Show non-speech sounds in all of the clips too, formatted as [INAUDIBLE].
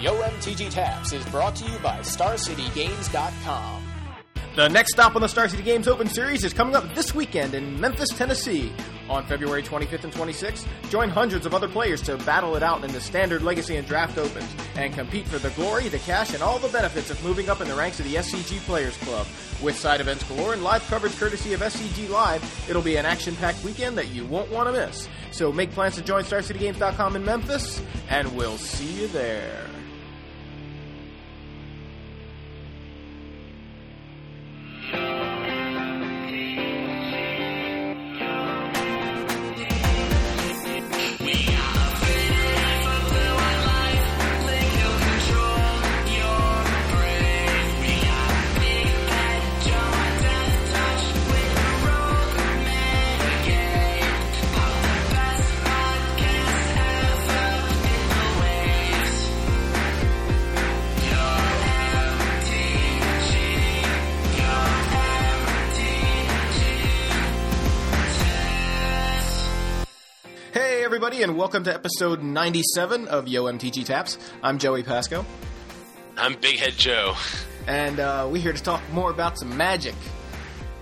Yo MTG Taps is brought to you by StarCityGames.com. The next stop on the Star City Games Open Series is coming up this weekend in Memphis, Tennessee. On February 25th and 26th, join hundreds of other players to battle it out in the standard Legacy and Draft Opens and compete for the glory, the cash, and all the benefits of moving up in the ranks of the SCG Players Club. With side events galore and live coverage courtesy of SCG Live, it'll be an action-packed weekend that you won't want to miss. So make plans to join StarCityGames.com in Memphis, and we'll see you there. Welcome to episode 97 of Yo MTG Taps. I'm Joey Pasco, I'm Big Head Joe. and uh, we're here to talk more about some magic.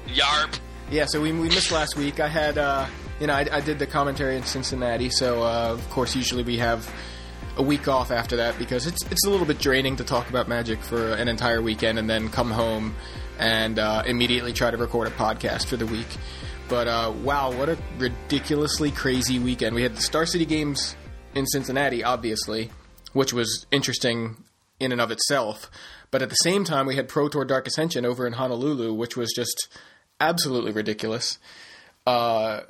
Yarp. Yeah, so we, we missed last week. I had, uh, you know, I, I did the commentary in Cincinnati, so uh, of course, usually we have a week off after that because it's it's a little bit draining to talk about magic for an entire weekend and then come home and uh, immediately try to record a podcast for the week. But uh, wow, what a ridiculously crazy weekend! We had the Star City Games in Cincinnati, obviously, which was interesting in and of itself. But at the same time, we had Pro Tour Dark Ascension over in Honolulu, which was just absolutely ridiculous. Uh,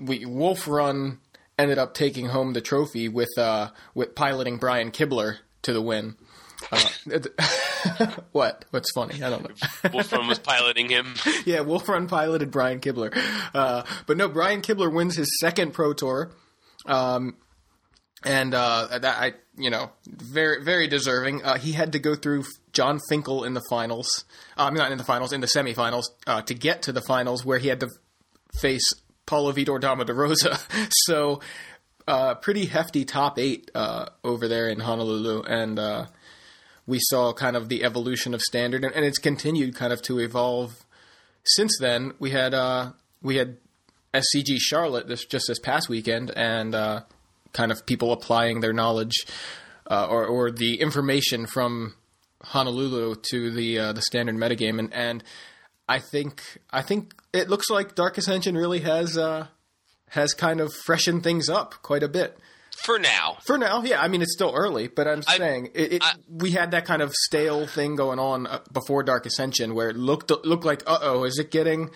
we Wolf Run ended up taking home the trophy with uh, with piloting Brian Kibler to the win. Uh, [LAUGHS] [LAUGHS] what? What's funny? I don't know. [LAUGHS] Wolf Run was piloting him. yeah, Wolf Run piloted Brian Kibler, uh, but no, Brian Kibler wins his second Pro Tour, um, and uh, that I, you know, very very deserving. Uh, he had to go through Jon Finkel in the finals, I uh, not in the finals, in the semifinals uh, to get to the finals, where he had to face Paulo Vitor Damo da Rosa. so, uh, pretty hefty top eight uh, over there in Honolulu, and uh, we saw kind of the evolution of standard, and, and it's continued kind of to evolve since then. We had uh, we had SCG Charlotte this just this past weekend, and uh, kind of people applying their knowledge uh, or or the information from Honolulu to the uh, the standard metagame, and and I think I think it looks like Dark Ascension really has uh, has kind of freshened things up quite a bit. For now. For now, yeah. I mean, it's still early, but I'm I- saying it, it, I- we had that kind of stale thing going on uh, before Dark Ascension, where it looked looked like, uh oh, is it getting,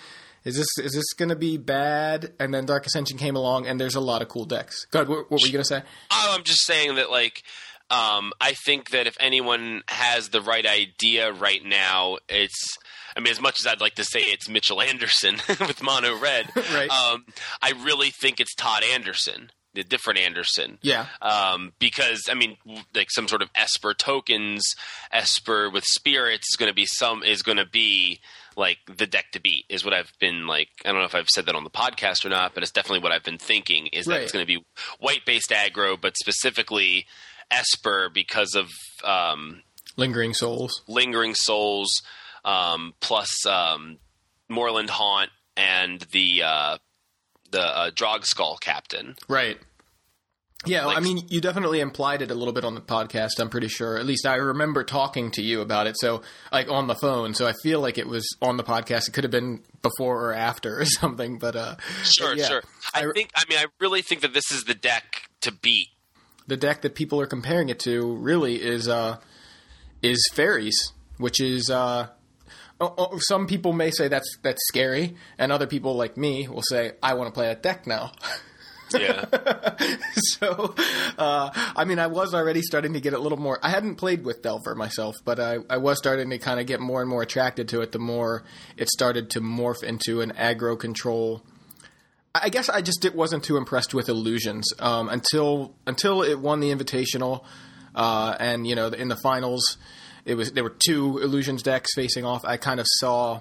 is this is this going to be bad? And then Dark Ascension came along, and there's a lot of cool decks. God, what, what were you going to say? Oh, I'm just saying that, like, um, I think that if anyone has the right idea right now, it's. I mean, as much as I'd like to say it's Mitchell Anderson [LAUGHS] with Mono Red, [LAUGHS] Right. um, I really think it's Todd Anderson, the different Anderson. Yeah, um, because I mean, like some sort of Esper tokens, Esper with spirits is going to be some is going to be like the deck to beat is what I've been like. I don't know if I've said that on the podcast or not, but it's definitely what I've been thinking is that Right. it's going to be white based aggro, but specifically Esper because of um, Lingering Souls. Lingering Souls um, plus um, Moorland Haunt and the uh, the uh, Drogskol Captain. Right. Yeah, well, I mean, you definitely implied it a little bit on the podcast. I'm pretty sure. At least I remember talking to you about it. So, like on the phone. So I feel like it was on the podcast. It could have been before or after or [LAUGHS] something. But uh, Sure, yeah. sure. I, I- think. I mean, I really think that this is the deck to beat. the deck that people are comparing it to really is uh, is fairies, which is uh, some people may say that's that's scary, and other people like me will say I want to play that deck now. Yeah. [LAUGHS] so, uh, I mean, I was already starting to get a little more. I hadn't played with Delver myself, but I, I was starting to kind of get more and more attracted to it. The more it started to morph into an aggro control. I I guess I just it wasn't too impressed with illusions um, until until it won the invitational, uh, and you know in the finals, it was there were two illusions decks facing off. I kind of saw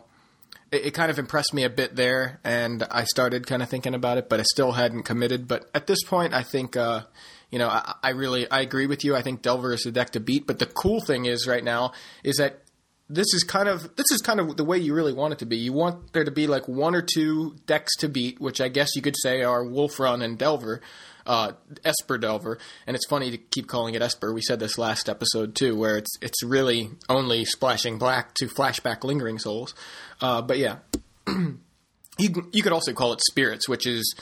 it, it kind of impressed me a bit there, and I started kind of thinking about it, but I still hadn't committed. But at this point, I think uh, You know, I, I really I agree with you. I think Delver is the deck to beat. But the cool thing is right now is that this is kind of this is kind of the way you really want it to be. You want there to be like one or two decks to beat, which I guess you could say are Wolf Run and Delver, uh, Esper Delver. And it's funny to keep calling it Esper. We said this last episode too, where it's it's really only splashing black to flashback Lingering Souls. Uh, but yeah, [CLEARS THROAT] you you could also call it Spirits, which is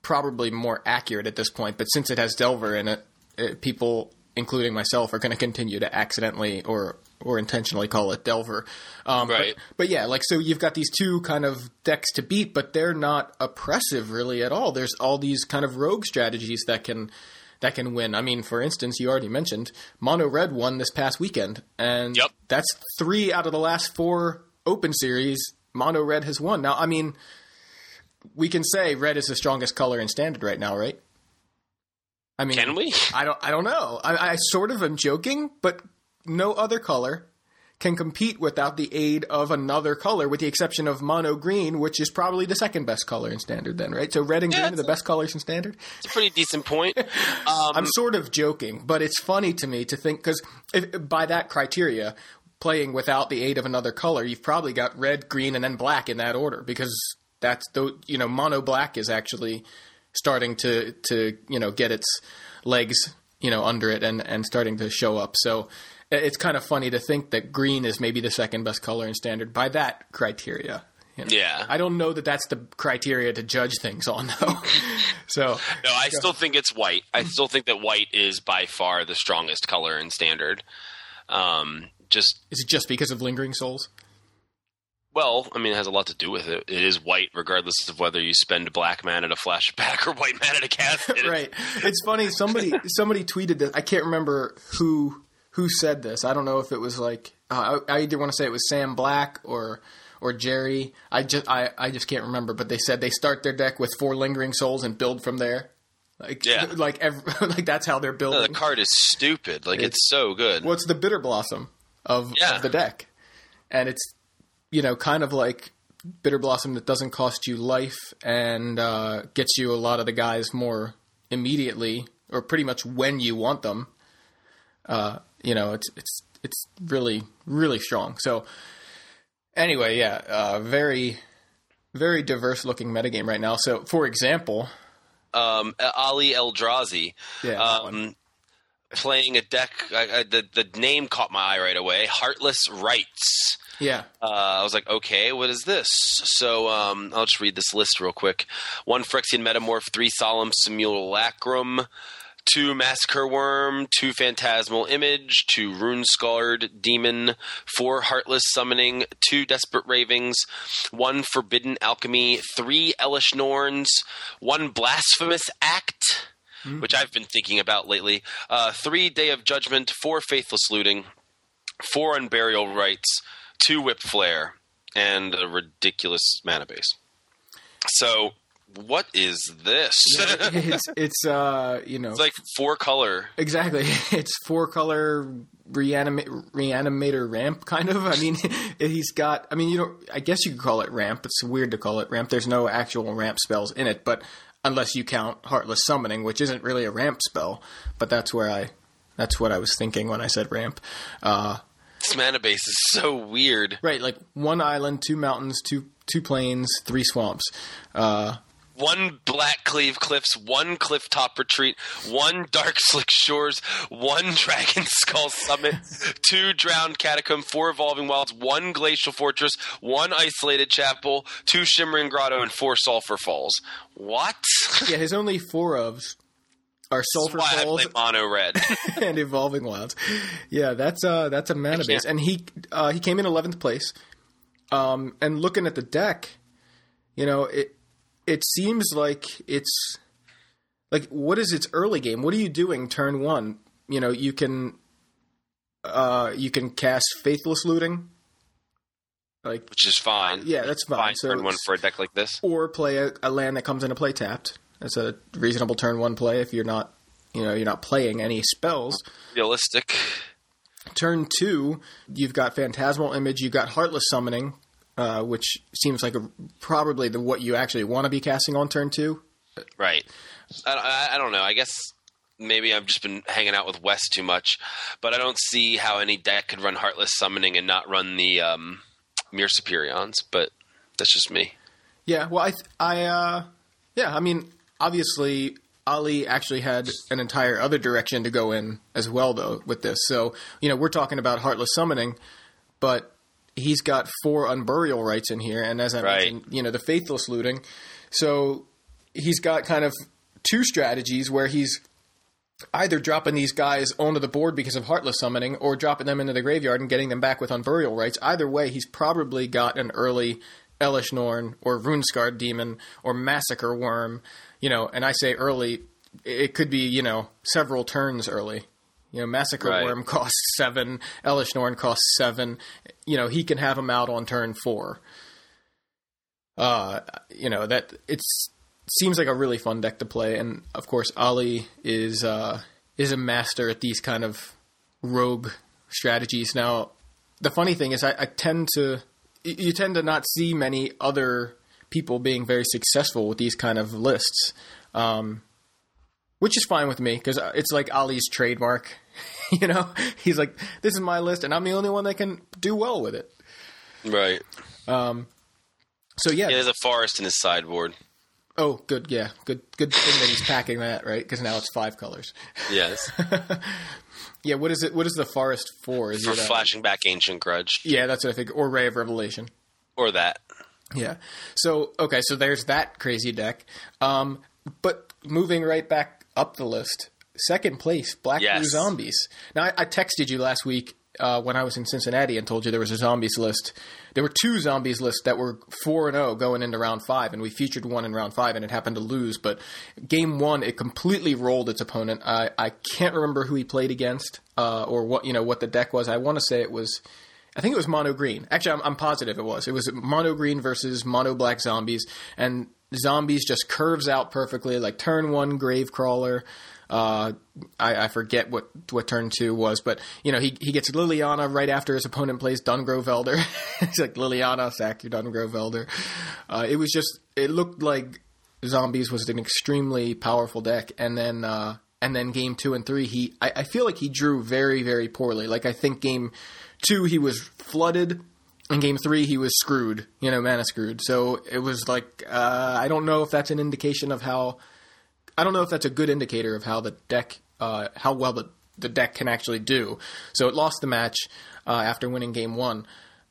probably more accurate at this point. But since it has Delver in it, it people, including myself, are going to continue to accidentally or or intentionally call it Delver. Um, Right. But, but yeah, like so you've got these two kind of decks to beat, but they're not oppressive really at all. There's all these kind of rogue strategies that can that can win. I mean, for instance, you already mentioned Mono Red won this past weekend, and Yep. that's three out of the last four Open Series. Mono Red has won. Now, I mean, we can say red is the strongest color in Standard right now, right? I mean, Can we? I don't. I don't know. I, I sort of am joking, but no other color can compete without the aid of another color, with the exception of mono green, which is probably the second best color in Standard. Then, right? So red and Yeah, green are the best colors in Standard. It's a pretty decent point. [LAUGHS] Um, I'm sort of joking, but it's funny to me to think because by that criteria, playing without the aid of another color, you've probably got red, green, and then black in that order because that's the you know mono black is actually starting to to you know get its legs you know under it and and starting to show up. So it's kind of funny to think that green is maybe the second best color in standard by that criteria. you know. Yeah. I don't know that that's the criteria to judge things on [LAUGHS] though. so No, I still think it's white. I still think that white is by far the strongest color in standard. Um, just is it just because of lingering souls? well, I mean, it has a lot to do with it. It is white, regardless of whether you spend black mana to flashback or white mana to cast [LAUGHS] it. right. It's funny. Somebody somebody tweeted this. I can't remember who who said this. I don't know if it was like uh, I I either want to say it was Sam Black or or Jerry. I just I, I just can't remember. But they said they start their deck with four lingering souls and build from there. Like Yeah. [LAUGHS] like every, [LAUGHS] like that's how they're No, the card is stupid. Like it's, so good. What's the bitter blossom of, Yeah. of the deck? And it's you know kind of like bitter blossom that doesn't cost you life and uh, gets you a lot of the guys more immediately or pretty much when you want them. Uh, you know, it's it's it's really really strong. So anyway, yeah, uh, very very diverse looking metagame right now. So for example, Um, Ali Aintrazi. yeah. Um, playing a deck. I, I, the the name caught my eye right away. Heartless Rites. yeah, Uh, I was like, okay, what is this? So um, I'll just read this list real quick. One Phyrexian Metamorph, three Solemn Simulacrum, two Massacre Worm, two Phantasmal Image, two Rune Scarred Demon, four Heartless Summoning, two Desperate Ravings, one Forbidden Alchemy, three Elesh Norns, one Blasphemous Act, which I've been thinking about lately, uh, three Day of Judgment, four Faithless Looting, four Unburial Rites, two Whip Flare, and a ridiculous mana base. So, what is this? [LAUGHS] it's it's uh you know it's like four color. Exactly. [LAUGHS] It's four color reanimate reanimator ramp kind of. I mean, [LAUGHS] he's got. I mean, you know, I guess you could call it ramp. It's weird to call it ramp. There's no actual ramp spells in it, but unless you count heartless summoning, which isn't really a ramp spell, but that's where I. That's what I was thinking when I said ramp. Uh, This mana base is so weird. right, like one island, two mountains, two two plains, three swamps. Uh, One Black Cleave Cliffs, one Cliff Top Retreat, one Dark Slick Shores, one [LAUGHS] Dragon Skull Summit, two Drowned Catacomb, four Evolving Wilds, one Glacial Fortress, one Isolated Chapel, two Shimmering Grotto, and four Sulphur Falls. What? [LAUGHS] yeah, his only four ofs are sulfur Why I falls play Mono Red. [LAUGHS] and evolving wilds. Yeah, that's uh that's a mana base, and he uh, he came in eleventh place. Um, and looking at the deck, you know it it seems like it's like what is its early game? What are you doing turn one? You know you can uh you can cast faithless looting, like which is fine. yeah that's fine. Fine So turn one for a deck like this. or play a, a land that comes into play tapped. That's a reasonable turn one play if you're not you know you're not playing any spells. Realistic. Turn two, you've got Phantasmal Image, you've got Heartless Summoning, uh, which seems like a, probably the what you actually want to be casting on turn two. Right. I, I, I don't know. I guess maybe I've just been hanging out with West too much, but I don't see how any deck could run Heartless Summoning and not run the um, Myr Superions. But that's just me. Yeah, well, I, I, uh, yeah, I mean, obviously, Ali actually had an entire other direction to go in as well, though, with this. So, you know, we're talking about Heartless Summoning, but he's got four Unburial Rites in here, and as I Right. mentioned, you know, the Faithless Looting. So he's got kind of two strategies where he's either dropping these guys onto the board because of Heartless Summoning or dropping them into the graveyard and getting them back with Unburial Rites. Either way, he's probably got an early Elesh Norn or Runescarred Demon or Massacre Worm, you know, and I say early, it could be, you know, several turns early. You know, Massacre Right. Worm [LAUGHS] costs seven, Elesh Norn costs seven. You know, he can have them out on turn four. Uh, you know, that it's seems like a really fun deck to play, and of course, Ali is uh, is a master at these kind of rogue strategies. Now, the funny thing is, I, I tend to you tend to not see many other people being very successful with these kind of lists, um, which is fine with me because it's like Ali's trademark. [LAUGHS] you know, he's like, "This is my list, and I'm the only one that can do well with it." Right. Um. So yeah, He has a forest in his sideboard. oh, good, yeah, good, good thing that he's packing that right because now it's five colors. Yes. [LAUGHS] Yeah, what is it? What is the forest for? Is For it? uh, flashing back Ancient Grudge. yeah, that's what I think. Or Ray of Revelation. Or that. Yeah. So okay, so there's that crazy deck. Um, but moving right back up the list, second place, Black Blue Zombies. Now I, I texted you last week uh, when I was in Cincinnati and told you there was a zombies list. There were two zombies lists that were four and zero going into round five, and we featured one in round five, and it happened to lose. But game one, it completely rolled its opponent. I I can't remember who he played against uh, or what you know what the deck was. I want to say it was. I think it was mono green. Actually, I'm, I'm positive it was. It was mono green versus mono black zombies, and zombies just curves out perfectly. Like turn one, grave crawler. Uh, I, I forget what what turn two was, but you know he he gets Liliana right after his opponent plays Dungrove Elder. it's [LAUGHS] like Liliana, sack your Dungrove Elder. Uh, it was just it looked like zombies was an extremely powerful deck, and then uh, and then game two and three, he I, I feel like he drew very very poorly. Like I think game two he was flooded. In game three, he was screwed, you know, mana screwed. So it was like, uh, I don't know if that's an indication of how, I don't know if that's a good indicator of how the deck, uh, how well the, the deck can actually do. So it lost the match uh, after winning game one,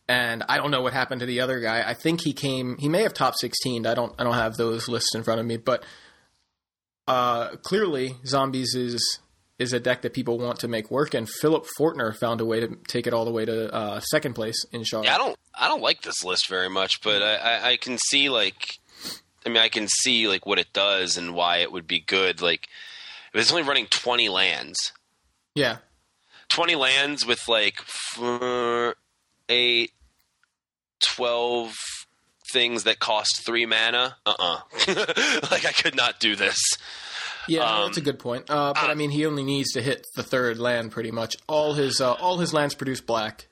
and I don't know what happened to the other guy. I think he came, he may have top sixteen. I don't, I don't have those lists in front of me, but uh, clearly, zombies is is a deck that people want to make work, and Philip Fortner found a way to take it all the way to uh, second place in Charlotte. Yeah, I don't I don't like this list very much, but I, I, I can see like I mean I can see like what it does and why it would be good. Like if it's only running twenty lands. yeah, Twenty lands with like four, eight, twelve things that cost three mana. Uh uh [LAUGHS] like I could not do this. Yeah, Um, that's a good point. Uh, but I mean, he only needs to hit the third land pretty much. All his uh, all his lands produce black,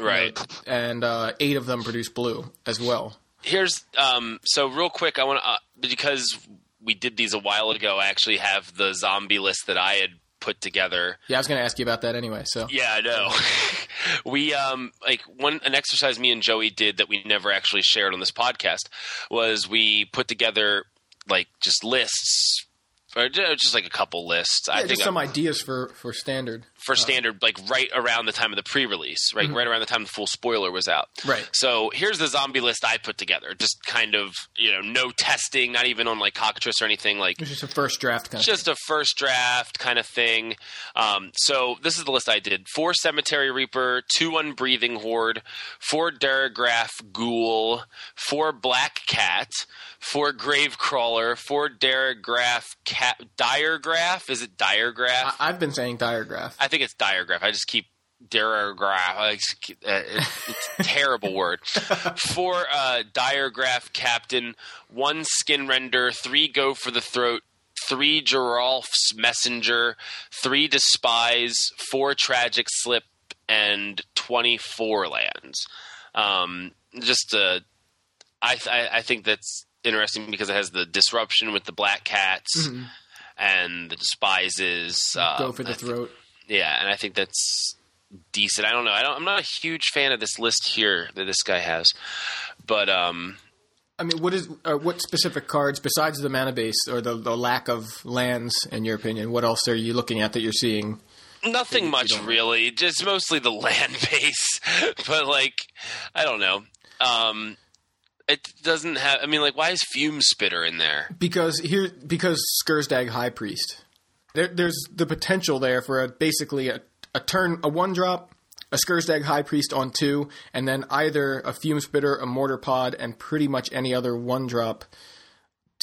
Right. and uh, eight of them produce blue as well. Here's um so real quick I want to uh, because we did these a while ago. I actually have the zombie list that I had put together. Yeah, I was going to ask you about that anyway. So Yeah, I know. [LAUGHS] we um like one an exercise me and Joey did that we never actually shared on this podcast was we put together like just lists or just like a couple lists. I yeah, think just some uh, ideas for for standard. for standard like right around the time of the pre-release, right right around the time the full spoiler was out. Right. So here's the zombie list I put together. Just kind of you know no testing, not even on like cockatrice or anything. Like It's just a first draft kind of. just a first draft kind of thing. Um, so this is the list I did: four Cemetery Reaper, two Unbreathing Horde, four Daragraph Ghoul, four Black Cat, four Grave Crawler, four Daragraph Cat. Diregraf? Is it Diregraf? I, I've been saying diagraph. I think it's Diregraf. I just keep Diregraf. I just keep- uh, it- it's a terrible [LAUGHS] word. Four uh, Diregraf Captain, one Skin Render, three Go for the Throat, three Geralf's Messenger, three Despise, four Tragic Slip, and 24 lands. Um, just uh, I, I I think that's interesting because it has the disruption with the black cats. and the despises. Uh, Go for the I th- throat. yeah, and I think that's decent. I don't know. I don't, I'm not a huge fan of this list here that this guy has, but um, I mean, what is uh, what specific cards besides the mana base or the, the lack of lands, in your opinion? What else are you looking at that you're seeing? nothing much really. Just mostly the [LAUGHS] land base, but like I don't know. Um, it doesn't have. I mean, like, why is Fume Spitter in there? Because here, because Skirsdag High Priest, there, there's the potential there for a, basically a, a turn, a one drop, a Skirsdag High Priest on two, and then either a Fume Spitter, a Mortar Pod, and pretty much any other one drop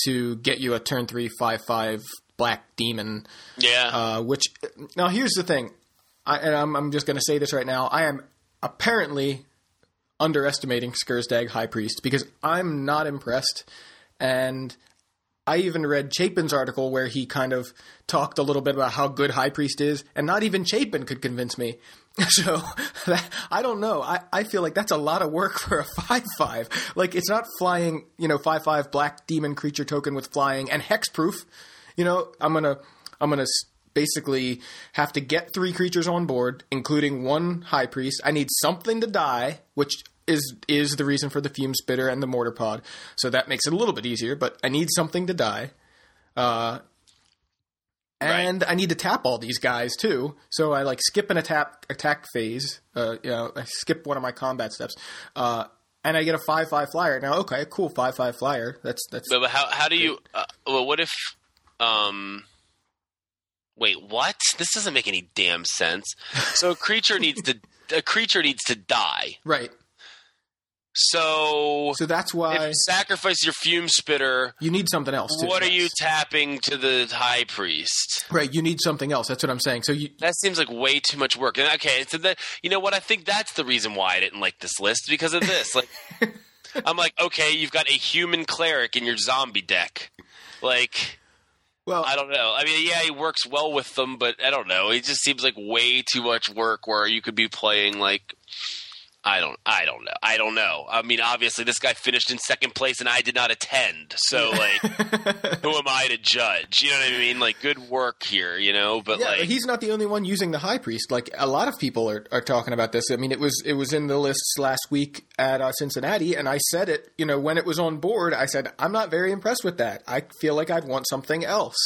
to get you a turn three five five Black Demon. Yeah, Uh, which now here's the thing, I, and I'm, I'm just going to say this right now. I am apparently underestimating Skirsdag High Priest because I'm not impressed, and I even read Chapin's article where he kind of talked a little bit about how good High Priest is, and not even Chapin could convince me. [LAUGHS] So that, [LAUGHS] I don't know. I, I feel like that's a lot of work for a [LAUGHS] five five. Like it's not flying, you know, five five black demon creature token with flying and hexproof. You know, I'm gonna I'm gonna basically have to get three creatures on board, including one high priest. I need something to die, which is is the reason for the fume spitter and the mortar pod. So that makes it a little bit easier. But I need something to die. Uh, and I need to tap all these guys too. So I like skip an attack attack phase. Uh, you know, I skip one of my combat steps, uh, and I get a five five flyer. Now, okay, cool, five five flyer. That's that's but, but how how do you? Uh, well, what if? Um, wait, what? This doesn't make any damn sense. [LAUGHS] So a creature needs to a creature needs to die. right. So, So that's if why you sacrifice your Fume Spitter, you need something else. Too, what are you tapping to the High Priest? right, you need something else. That's what I'm saying. So you That seems like way too much work. And okay, so that you know what? I think that's the reason why I didn't like this list because of this. Like, [LAUGHS] I'm like, okay, you've got a human cleric in your zombie deck. Like, well, I don't know. I mean, yeah, he works well with them, but I don't know. It just seems like way too much work. Where you could be playing like. I don't. I don't know. I don't know. I mean, obviously, this guy finished in second place, and I did not attend. So, like, [LAUGHS] who am I to judge? You know what I mean? Like, good work here. You know, but yeah, like, he's not the only one using the high priest. Like a lot of people are, are talking about this. I mean, it was it was in the lists last week at uh, Cincinnati, and I said it. You know, when it was on board, I said I'm not very impressed with that. I feel like I'd want something else.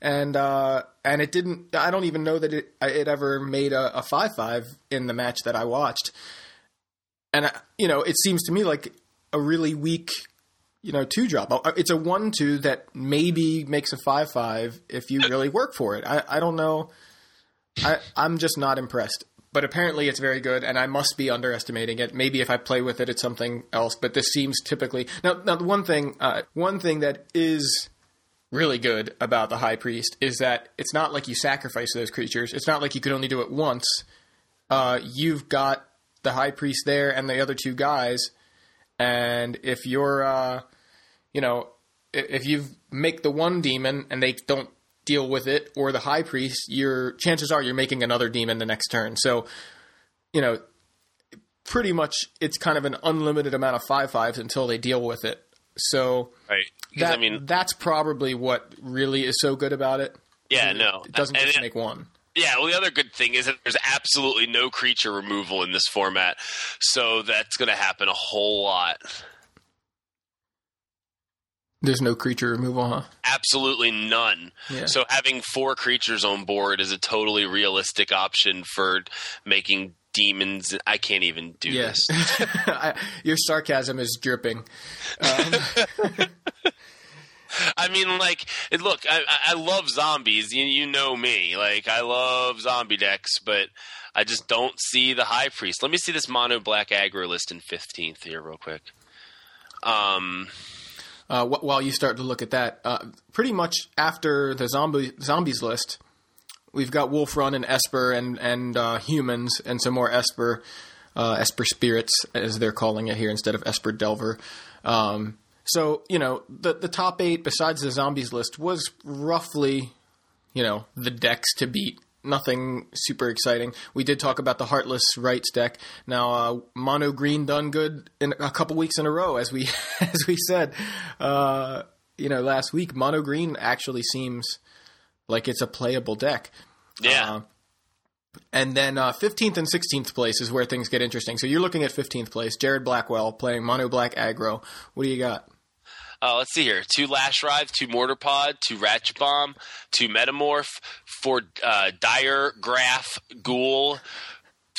And uh, and it didn't. I don't even know that it it ever made a, a five five in the match that I watched. And you know, it seems to me like a really weak you know, two drop. Uh, It's a one two that maybe makes a five five if you really work for it. I, I don't know. I I'm just not impressed. But apparently it's very good, and I must be underestimating it. Maybe if I play with it, it's something else. But this seems typically now. Now, the one thing, uh, one thing that is really good about the High Priest is that it's not like you sacrifice those creatures. It's not like you could only do it once. Uh, you've got the High Priest there and the other two guys, and if you're, uh, you know, if you make the one demon and they don't deal with it, or the High Priest, your chances are you're making another demon the next turn. So, you know, pretty much it's kind of an unlimited amount of five fives until they deal with it. So right? That, I mean, that's probably what really is so good about it. yeah, no, It doesn't just it- make one. Yeah, well, the other good thing is that there's absolutely no creature removal in this format, so that's going to happen a whole lot. There's no creature removal, huh? Absolutely none. Yeah. So having four creatures on board is a totally realistic option for making demons. I can't even do Yes. this. [LAUGHS] I, your sarcasm is dripping. Um, [LAUGHS] I mean, like, look, I, I- love zombies. You, you know me. Like, I love zombie decks, but I just don't see the High Priest. Let me see this mono black aggro list in 15th here, real quick. Um, Uh, wh- while you start to look at that, uh, pretty much after the zombie zombies list, we've got Wolf Run and Esper and and uh, humans and some more Esper, uh, Esper spirits as they're calling it here instead of Esper Delver. Um, so you know the the top eight besides the zombies list was roughly, you know, the decks to beat. Nothing super exciting. We did talk about the Heartless Rites deck. Now, uh, Mono Green done good in a couple weeks in a row, as we [LAUGHS] as we said. Uh, you know, last week Mono Green actually seems like it's a playable deck. Yeah. Uh, and then uh, 15th and 16th place is where things get interesting. So you're looking at 15th place, Jared Blackwell playing Mono Black Aggro. What do you got? Uh, let's see here: two Lashwrithe, two Mortar Pod, two Ratchet Bomb, two Metamorph, four uh, Diregraf Ghoul,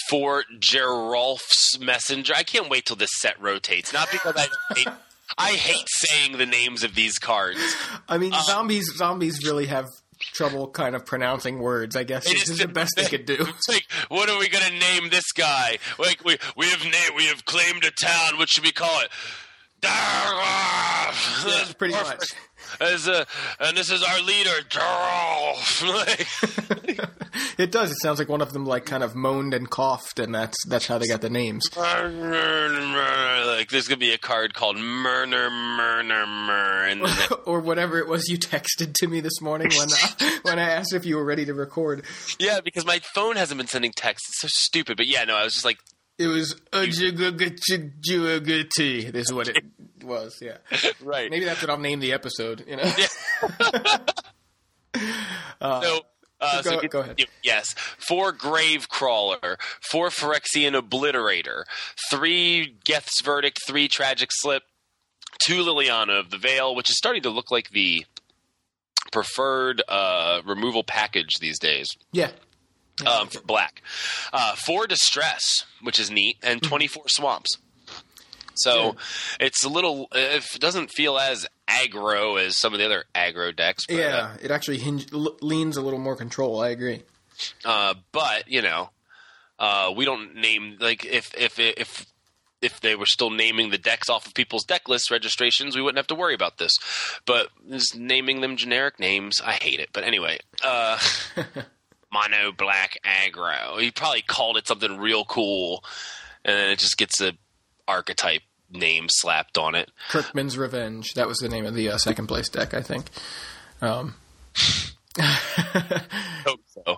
four Geralf's Messenger. I can't wait till this set rotates. Not because I [LAUGHS] hate, I hate saying the names of these cards. I mean, zombies zombies really have trouble kind of pronouncing words. I guess this is the best they could do. [LAUGHS] It's like, what are we going to name this guy? Like, we we have named, we have claimed a town. What should we call it? That's pretty much. As a, and this is our leader, Darrow. [LAUGHS] It does. It sounds like one of them like kind of moaned and coughed, and that's that's how they got the names. like there's gonna be a card called Murner Murner Mur, and [LAUGHS] or whatever it was you texted to me this morning when uh, [LAUGHS] when I asked if you were ready to record. yeah, because my phone hasn't been sending texts. It's so stupid. But yeah, no, I was just like, It was Ujuguguti. This is what it was. Yeah, right. maybe that's what I'll name the episode. You know. So, uh, Go- so go ahead. Yes, four Grave Crawler, four Phyrexian Obliterator, three Geth's Verdict, three Tragic Slip, two Liliana of the Veil, which is starting to look like the preferred uh, removal package these days. Yeah. Um, for black. Uh, four distress, which is neat, and Mm-hmm. 24 swamps. So it's a little. It doesn't feel as aggro as some of the other aggro decks. But, Yeah, it actually hinge, leans a little more control. I agree. Uh, but you know, uh, we don't name like if if if if they were still naming the decks off of people's deck list registrations, we wouldn't have to worry about this. But just naming them generic names, I hate it. But anyway, uh, [LAUGHS] mono black aggro. He probably called it something real cool, and then it just gets a archetype name slapped on it. Kirkman's Revenge. That was the name of the uh, second place deck, I think. Um, [LAUGHS] Hope so.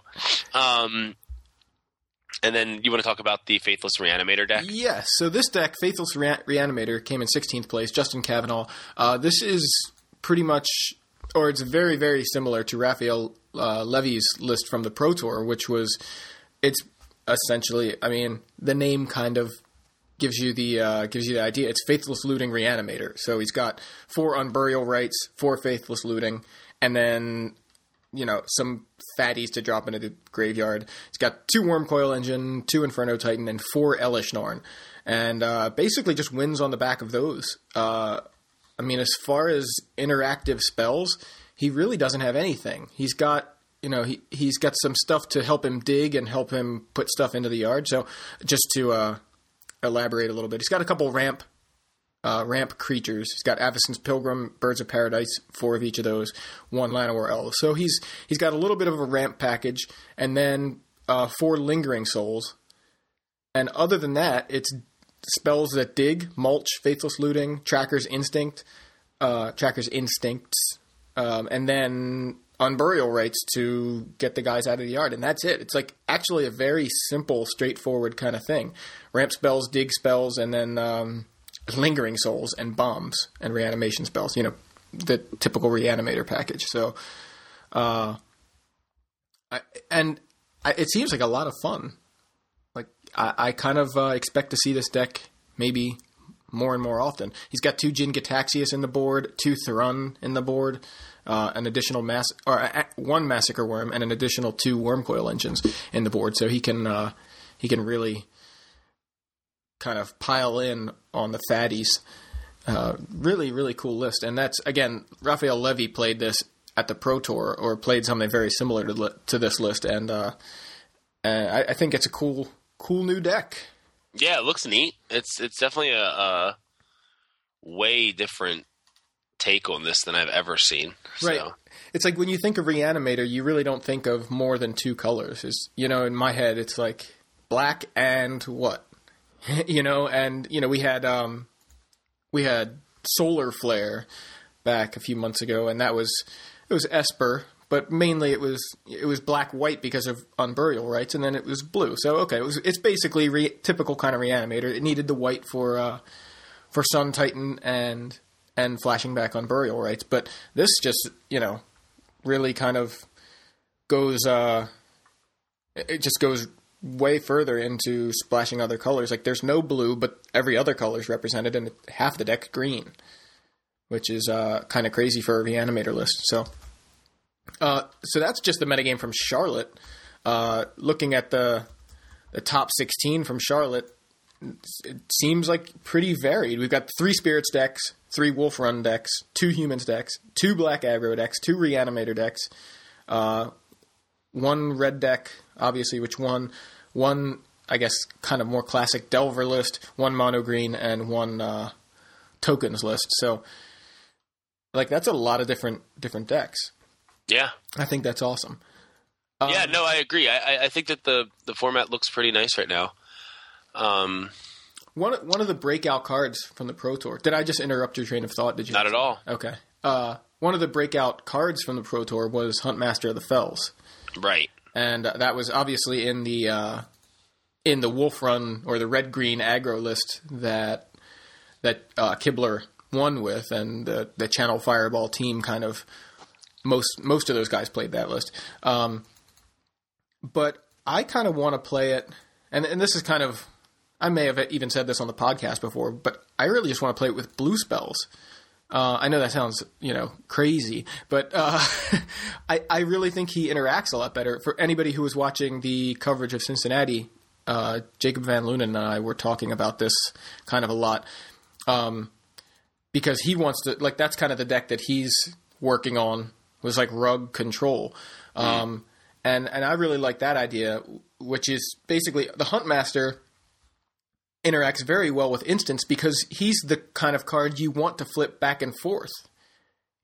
Um, and then you want to talk about the Faithless Reanimator deck? yes. So this deck, Faithless Rea- Reanimator, came in 16th place. Justin Kavanaugh. Uh, this is pretty much, or it's very, very similar to Raphael uh, Levy's list from the Pro Tour, which was, it's essentially, I mean, the name kind of gives you the uh, gives you the idea. It's faithless looting reanimator. So he's got four unburial rites, four faithless looting, and then you know some fatties to drop into the graveyard. He's got two wurmcoil engine, two inferno titan, and four Elesh Norn, and uh, basically just wins on the back of those. Uh, I mean, as far as interactive spells, he really doesn't have anything. He's got you know he he's got some stuff to help him dig and help him put stuff into the yard. So just to uh, elaborate a little bit, he's got a couple ramp uh, ramp creatures. He's got Avacyn's Pilgrim, Birds of Paradise, four of each of those, one Llanowar Elves. So he's he's got a little bit of a ramp package, and then uh, four Lingering Souls. And other than that, it's spells that dig, mulch, faithless looting, Tracker's Instinct, uh, Tracker's Instincts, um, and then unburial rites to get the guys out of the yard, and that's it. It's like actually a very simple, straightforward kind of thing. Ramp spells, dig spells, and then um, lingering souls and bombs and reanimation spells. You know, the typical reanimator package. So, uh, I, and I, it seems like a lot of fun. Like I, I kind of uh, expect to see this deck maybe more and more often. He's got two Jin-Gitaxias in the board, two Thrun in the board, uh, an additional mass or uh, one Massacre Worm, and an additional two Wurmcoil engines in the board. So he can uh, he can really kind of pile in on the fatties. Uh, really, really cool list, and that's again Raphael Levy played this at the Pro Tour or played something very similar to li- to this list, and uh, I, I think it's a cool cool new deck. Yeah, it looks neat. It's it's definitely a, a way different take on this than I've ever seen. So, Right. It's like when you think of Reanimator, you really don't think of more than two colors. Is you know, in my head, it's like black and what, [LAUGHS] you know, and you know, we had um, we had Solar Flare back a few months ago, and that was it was Esper, but mainly it was it was black white because of Unburial rites, and then it was blue. So okay, it was it's basically re- typical kind of Reanimator. It needed the white for uh, for Sun Titan and and flashing back on burial rights. But this just you know really kind of goes uh it just goes way further into splashing other colors. Like there's no blue, but every other color is represented, and half the deck green, which is uh, kind of crazy for a reanimator list. So, uh, so that's just the metagame from Charlotte. Uh, looking at the the top 16 from Charlotte, it seems like pretty varied. We've got three spirits decks, three wolf run decks, two humans decks, two black aggro decks, two reanimator decks, uh, one red deck, obviously, which won, one I guess kind of more classic Delver list, one mono green, and one uh, tokens list. So, like that's a lot of different different decks. Yeah, I think that's awesome. yeah. No, I agree. I, I- think that the the format looks pretty nice right now. Um, One one of the breakout cards from the Pro Tour. Did I just interrupt your train of thought? Did you? not at all. Okay. Uh, one of the breakout cards from the Pro Tour was Huntmaster of the Fells, Right. and that was obviously in the uh, in the Wolf Run or the Red Green aggro list that that uh, Kibler won with, and the the Channel Fireball team kind of most most of those guys played that list. Um, but I kind of want to play it, and and this is kind of I may have even said this on the podcast before, but I really just want to play it with blue spells. Uh, I know that sounds, you know, crazy, but uh, [LAUGHS] I, I really think he interacts a lot better. For anybody who was watching the coverage of Cincinnati, uh, Jacob Van Lunen and I were talking about this kind of a lot um, because he wants to, like, that's kind of the deck that he's working on was like rug control. Um, and, and I really like that idea, which is basically the Huntmaster interacts very well with instants because he's the kind of card you want to flip back and forth.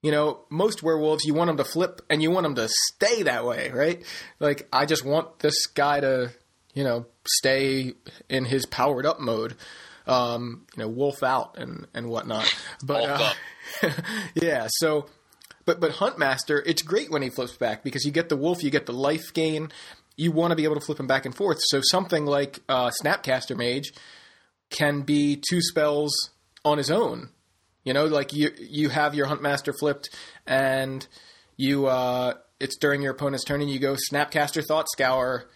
You know, most werewolves you want them to flip and you want them to stay that way, right? Like I just want this guy to, you know, stay in his powered up mode. Um, you know, wolf out and and whatnot. But uh, [LAUGHS] yeah, so but but Huntmaster, it's great when he flips back because you get the wolf, you get the life gain. You want to be able to flip him back and forth. So something like uh, Snapcaster Mage can be two spells on his own. You know, like you you have your Huntmaster flipped, and you uh, it's during your opponent's turn, and you go Snapcaster Thought Scour.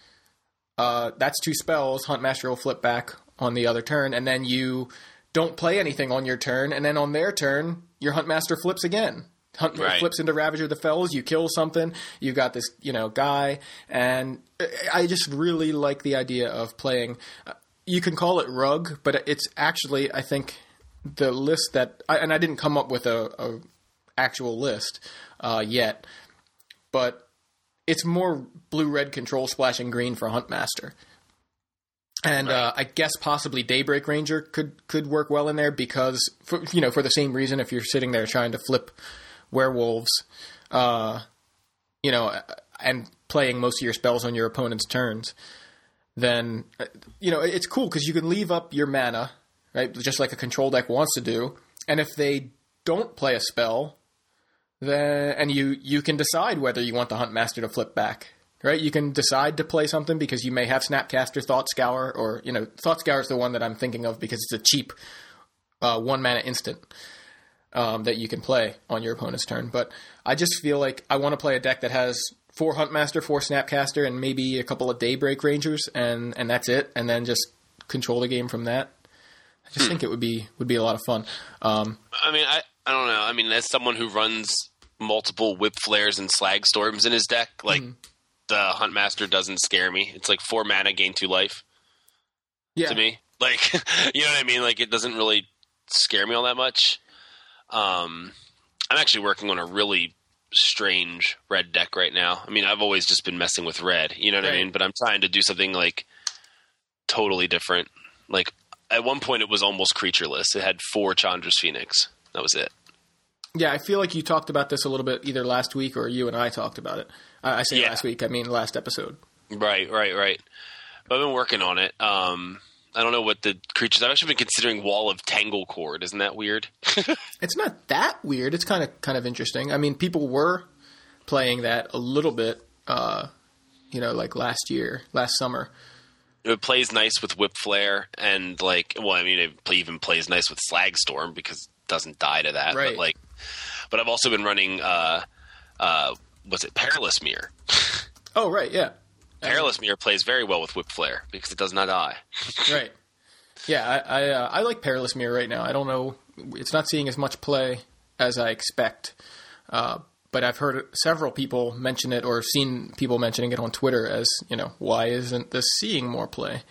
Uh, that's two spells. Huntmaster will flip back on the other turn, and then you don't play anything on your turn, and then on their turn, your Huntmaster flips again. Hunt Right. flips into Ravager the Fells. You kill something. You got this, you know, guy, and I- just really like the idea of playing. uh, You can call it rug, but it's actually, I think, the list that, I, and I didn't come up with a, a actual list uh, yet, but it's more blue red control splashing green for Huntmaster. And uh, I guess possibly Daybreak Ranger could could work well in there because for, you know for the same reason if you're sitting there trying to flip werewolves, uh, you know, and playing most of your spells on your opponent's turns, then uh, you know it's cool because you can leave up your mana, right? Just like a control deck wants to do. And if they don't play a spell, then and you you can decide whether you want the Huntmaster to flip back. Right, you can decide to play something because you may have Snapcaster, Thought Scour, or you know, Thought Scour is the one that I'm thinking of because it's a cheap uh, one mana instant um, that you can play on your opponent's turn. But I just feel like I want to play a deck that has four Huntmaster, four Snapcaster, and maybe a couple of Daybreak Rangers, and and that's it. And then just control the game from that. I just think it would be would be a lot of fun. Um, I mean, I I don't know. I mean, as someone who runs multiple whip flares and slag storms in his deck, like the Huntmaster doesn't scare me. It's like four mana, gain two life yeah, to me. Like, [LAUGHS] you know what I mean? Like, it doesn't really scare me all that much. Um, I'm actually working on a really strange red deck right now. I mean, I've always just been messing with red, you know what I mean? But I'm trying to do something like totally different. Like, at one point, it was almost creatureless. It had four Chandra's Phoenix. That was it. yeah. I feel like you talked about this a little bit either last week or you and I talked about it. I I say Yeah. last week, I mean last episode. Right, right, right. But I've been working on it. Um, I don't know what the creatures. I've actually been considering Wall of Tangle Cord. Isn't that weird? [LAUGHS] It's not that weird. It's kind of kind of interesting. I mean, people were playing that a little bit, uh, you know, like last year, last summer. it plays nice with Whip Flare and like. Well, I mean, it play- even plays nice with Slag Storm because it doesn't die to that. Right. But like, but I've also been running. Uh, uh, what's it? Perilous Myr. [LAUGHS] Oh, right, yeah, Perilous Myr plays very well with Whipflare because it does not die. [LAUGHS] right. Yeah, I I, uh, I like Perilous Myr right now. I don't know, it's not seeing as much play as I expect, uh, but I've heard several people mention it or seen people mentioning it on Twitter as you know why isn't this seeing more play?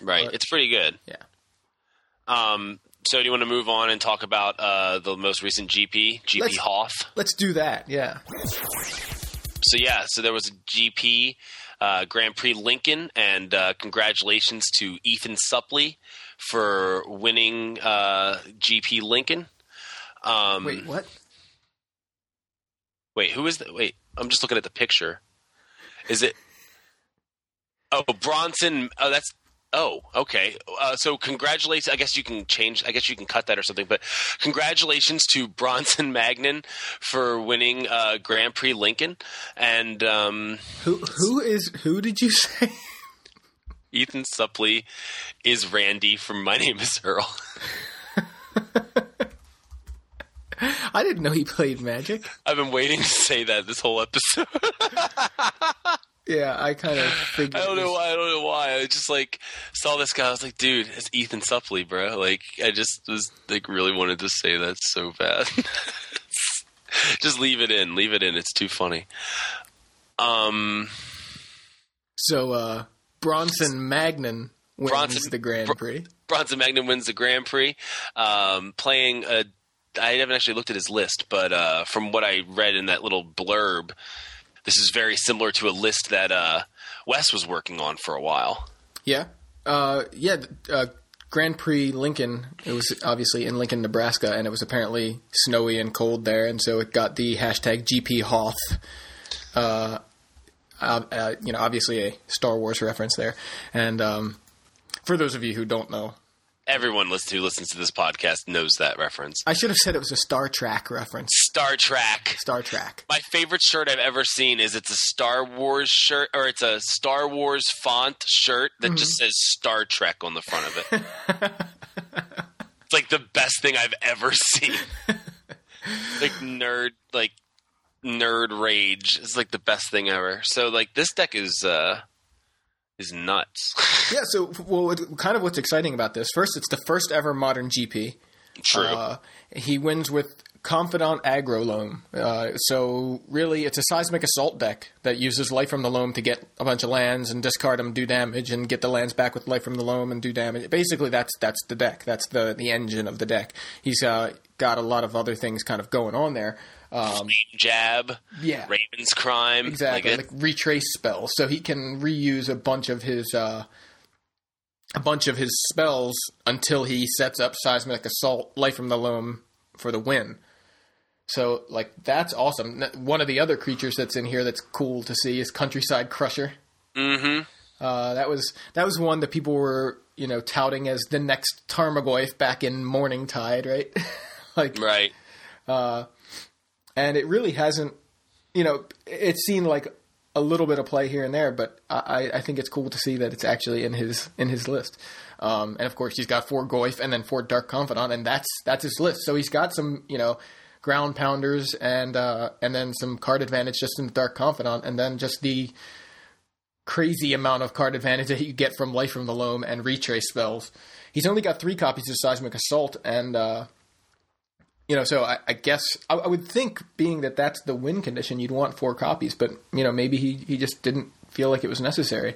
Right, it's pretty good. Yeah. Um, so do you want to move on and talk about uh, the most recent GP, GP Let's- Hoth? Let's do that. Yeah. So yeah, so there was a GP uh, Grand Prix Lincoln, and uh, congratulations to Ethan Suplee for winning uh, GP Lincoln. Um, Wait, what? Wait, who is that? Wait, I'm just looking at the picture. Is it? Oh, Bronson. Oh, that's. Oh, okay. Uh, so congratulations. I guess you can change. I guess you can cut that or something. But congratulations to Bronson [LAUGHS] Magnan for winning uh, Grand Prix Lincoln, and um, Who who is who did you [LAUGHS] say? Ethan Suplee is Randy from My Name Is Earl. [LAUGHS] I didn't know he played Magic. I've been waiting to say that this whole episode. Yeah, I kind of [SIGHS] figured. I don't know why. I don't know why. I just like saw this guy. I was like, dude, it's Ethan Suplee, bro. Like, I just was like really wanted to say that so bad. [LAUGHS] just leave it in. Leave it in. It's too funny. Um, So uh, Bronson Magnan wins Bronson- the Grand Br- Prix. Bronson Magnan wins the Grand Prix, um, playing a. I haven't actually looked at his list, but uh, from what I read in that little blurb, this is very similar to a list that uh, Wes was working on for a while. Yeah, uh, yeah. Uh, Grand Prix Lincoln. It was obviously in Lincoln, Nebraska, and it was apparently snowy and cold there, and so it got the hashtag GP Hoth. Uh, uh, uh, you know, obviously a Star Wars reference there, and um, for those of you who don't know, Everyone listen, who listens to this podcast knows that reference. I should have said it was a Star Trek reference. Star Trek. Star Trek. My favorite shirt I've ever seen is it's a Star Wars shirt, or it's a Star Wars font shirt that just says Star Trek on the front of it. [LAUGHS] it's like the best thing I've ever seen. like nerd, like nerd rage. It's like the best thing ever. So like this deck is uh is nuts. [LAUGHS] Yeah. So, well, kind of what's exciting about this? First, it's the first ever modern GP. True. Uh, he wins with Confidant Aggro Loam. Uh, so really, it's a seismic assault deck that uses Life from the Loam to get a bunch of lands and discard them, do damage, and get the lands back with Life from the Loam and do damage. Basically, that's that's the deck. That's the the engine of the deck. He's uh, got a lot of other things kind of going on there. Um, Jab. yeah. Raven's crime. Exactly, Like like, retrace spells. So he can reuse a bunch of his uh, a bunch of his spells until he sets up seismic assault, life from the loam for the win. So like that's awesome. One of the other creatures that's in here that's cool to see is Countryside Crusher. Mhm. Uh, that was that was one that people were you know touting as the next Tarmogoyf back in Morningtide, right? [LAUGHS] like Right. and it really hasn't. You know, it's seen like a little bit of play here and there, but I, I think it's cool to see that it's actually in his in his list. Um, and of course, he's got four Goyf and then four Dark Confidant, and that's that's his list. So he's got some you know ground pounders and uh, and then some card advantage just in the Dark Confidant, and then just the crazy amount of card advantage that you get from Life from the Loam and retrace spells. He's only got three copies of Seismic Assault, and uh, you know, so I, I guess I, I would think, being that that's the win condition, you'd want four copies, but you know, maybe he he just didn't feel like it was necessary.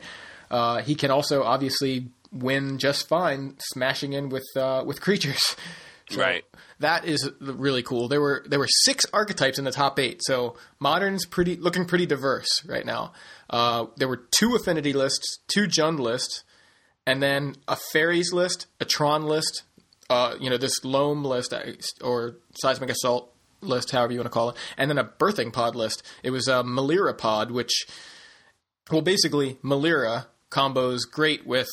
Uh, he can also obviously win just fine, smashing in with uh, with creatures. [LAUGHS] So Right. That is really cool. There were there were six archetypes in the top eight, so modern's pretty looking pretty diverse right now. Uh, there were two affinity lists, two Jund lists, and then a fairies list, a Tron list, uh, you know, this loam list uh, or seismic assault list, however you want to call it, and then a birthing pod list. It was a Melira pod, which, well, basically Melira combos great with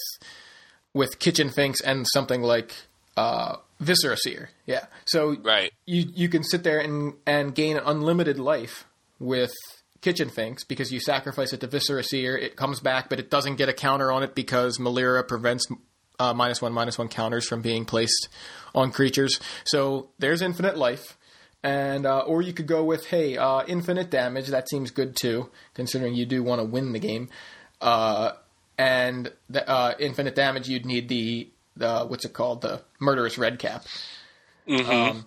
with Kitchen Finks and something like uh, Viscera Seer. Yeah, so Right. you you can sit there and and gain unlimited life with Kitchen Finks because you sacrifice it to Viscera Seer. It comes back, but it doesn't get a counter on it because Melira prevents uh, minus one minus one counters from being placed on creatures. So there's infinite life, and uh, or you could go with hey, uh, infinite damage. That seems good too, considering you do want to win the game. Uh, and the, uh, infinite damage, you'd need the the what's it called, the Murderous Redcap. Um,